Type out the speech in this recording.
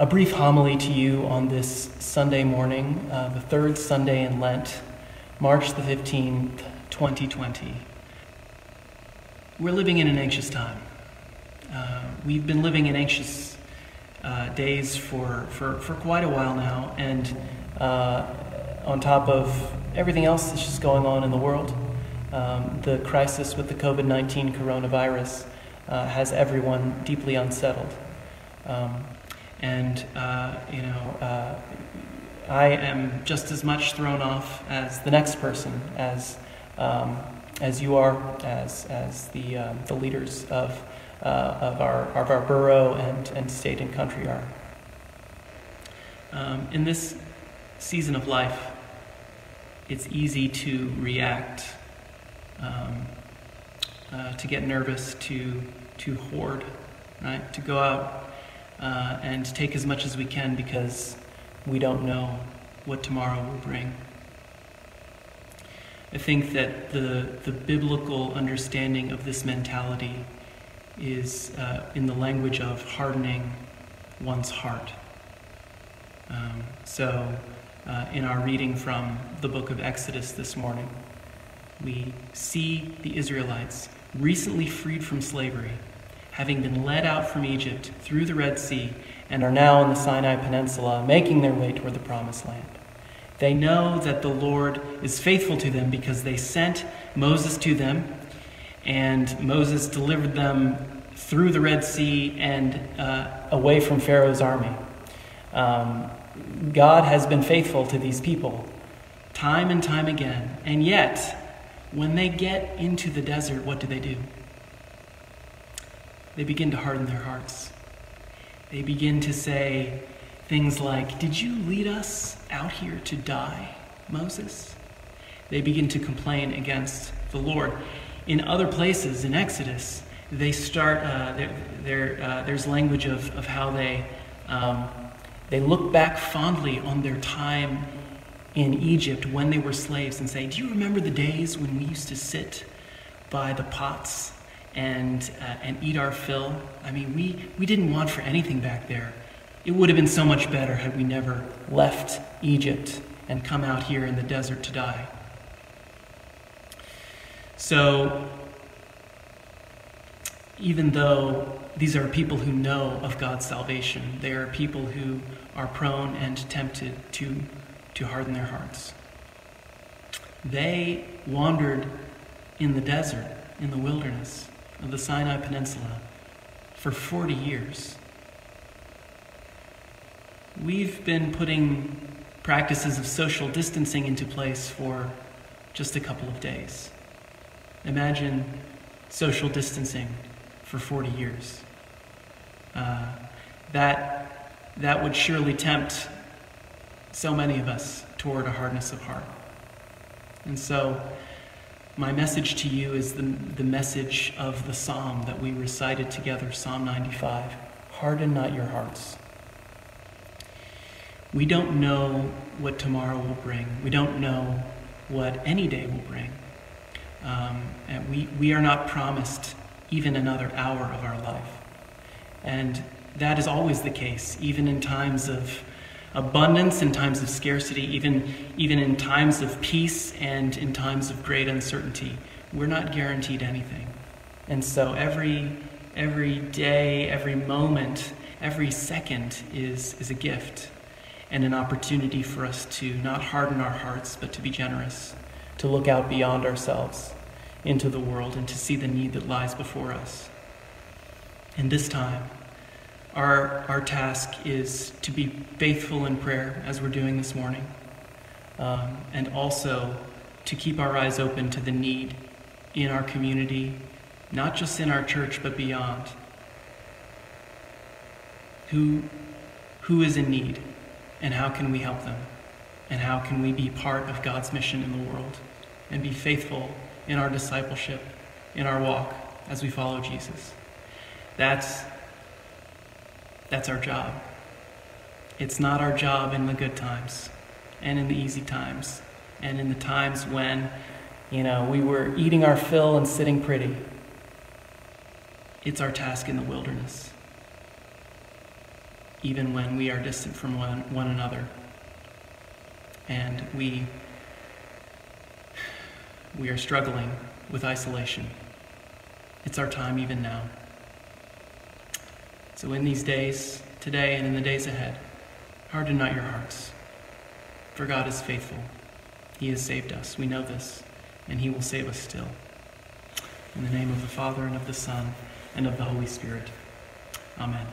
a brief homily to you on this Sunday morning, uh, the third Sunday in Lent, March the 15th, 2020. We're living in an anxious time. Uh, we've been living in anxious uh, days for, for, for quite a while now, and uh, on top of everything else that's just going on in the world, um, the crisis with the COVID 19 coronavirus uh, has everyone deeply unsettled. Um, and, uh, you know, uh, I am just as much thrown off as the next person, as, um, as you are, as, as the, um, the leaders of, uh, of, our, of our borough and, and state and country are. Um, in this season of life, it's easy to react, um, uh, to get nervous, to, to hoard, right? To go out uh, and take as much as we can because we don't know what tomorrow will bring. I think that the, the biblical understanding of this mentality is uh, in the language of hardening one's heart. Um, so, uh, in our reading from the book of Exodus this morning, we see the Israelites recently freed from slavery having been led out from Egypt through the Red Sea, and are now on the Sinai Peninsula, making their way toward the Promised Land. They know that the Lord is faithful to them because they sent Moses to them, and Moses delivered them through the Red Sea and uh, away from Pharaoh's army. Um, God has been faithful to these people time and time again. And yet, when they get into the desert, what do they do? They begin to harden their hearts. They begin to say things like, Did you lead us out here to die, Moses? They begin to complain against the Lord. In other places, in Exodus, they start, uh, they're, they're, uh, there's language of, of how they, um, they look back fondly on their time in Egypt when they were slaves and say, Do you remember the days when we used to sit by the pots and, uh, and eat our fill. I mean, we, we didn't want for anything back there. It would have been so much better had we never left Egypt and come out here in the desert to die. So, even though these are people who know of God's salvation, they are people who are prone and tempted to, to harden their hearts. They wandered in the desert, in the wilderness of the Sinai Peninsula for 40 years. We've been putting practices of social distancing into place for just a couple of days. Imagine social distancing for 40 years. Uh, that, that would surely tempt so many of us toward a hardness of heart. And so, my message to you is the, the message of the psalm that we recited together, Psalm 95 Harden not your hearts. We don't know what tomorrow will bring, we don't know what any day will bring. Um, and we, we are not promised even another hour of our life. And that is always the case, even in times of abundance in times of scarcity, even, even in times of peace and in times of great uncertainty. We're not guaranteed anything. And so every, every day, every moment, every second is, is a gift and an opportunity for us to not harden our hearts, but to be generous, to look out beyond ourselves into the world and to see the need that lies before us. And this time, our, our task is to be faithful in prayer, as we're doing this morning, um, and also to keep our eyes open to the need in our community, not just in our church, but beyond. Who, who is in need, and how can we help them? And how can we be part of God's mission in the world and be faithful in our discipleship, in our walk as we follow Jesus? That's that's our job. It's not our job in the good times and in the easy times and in the times when, you know, we were eating our fill and sitting pretty. It's our task in the wilderness. even when we are distant from one, one another. And we, we are struggling with isolation. It's our time even now. So, in these days, today and in the days ahead, harden not your hearts. For God is faithful. He has saved us. We know this, and He will save us still. In the name of the Father, and of the Son, and of the Holy Spirit. Amen.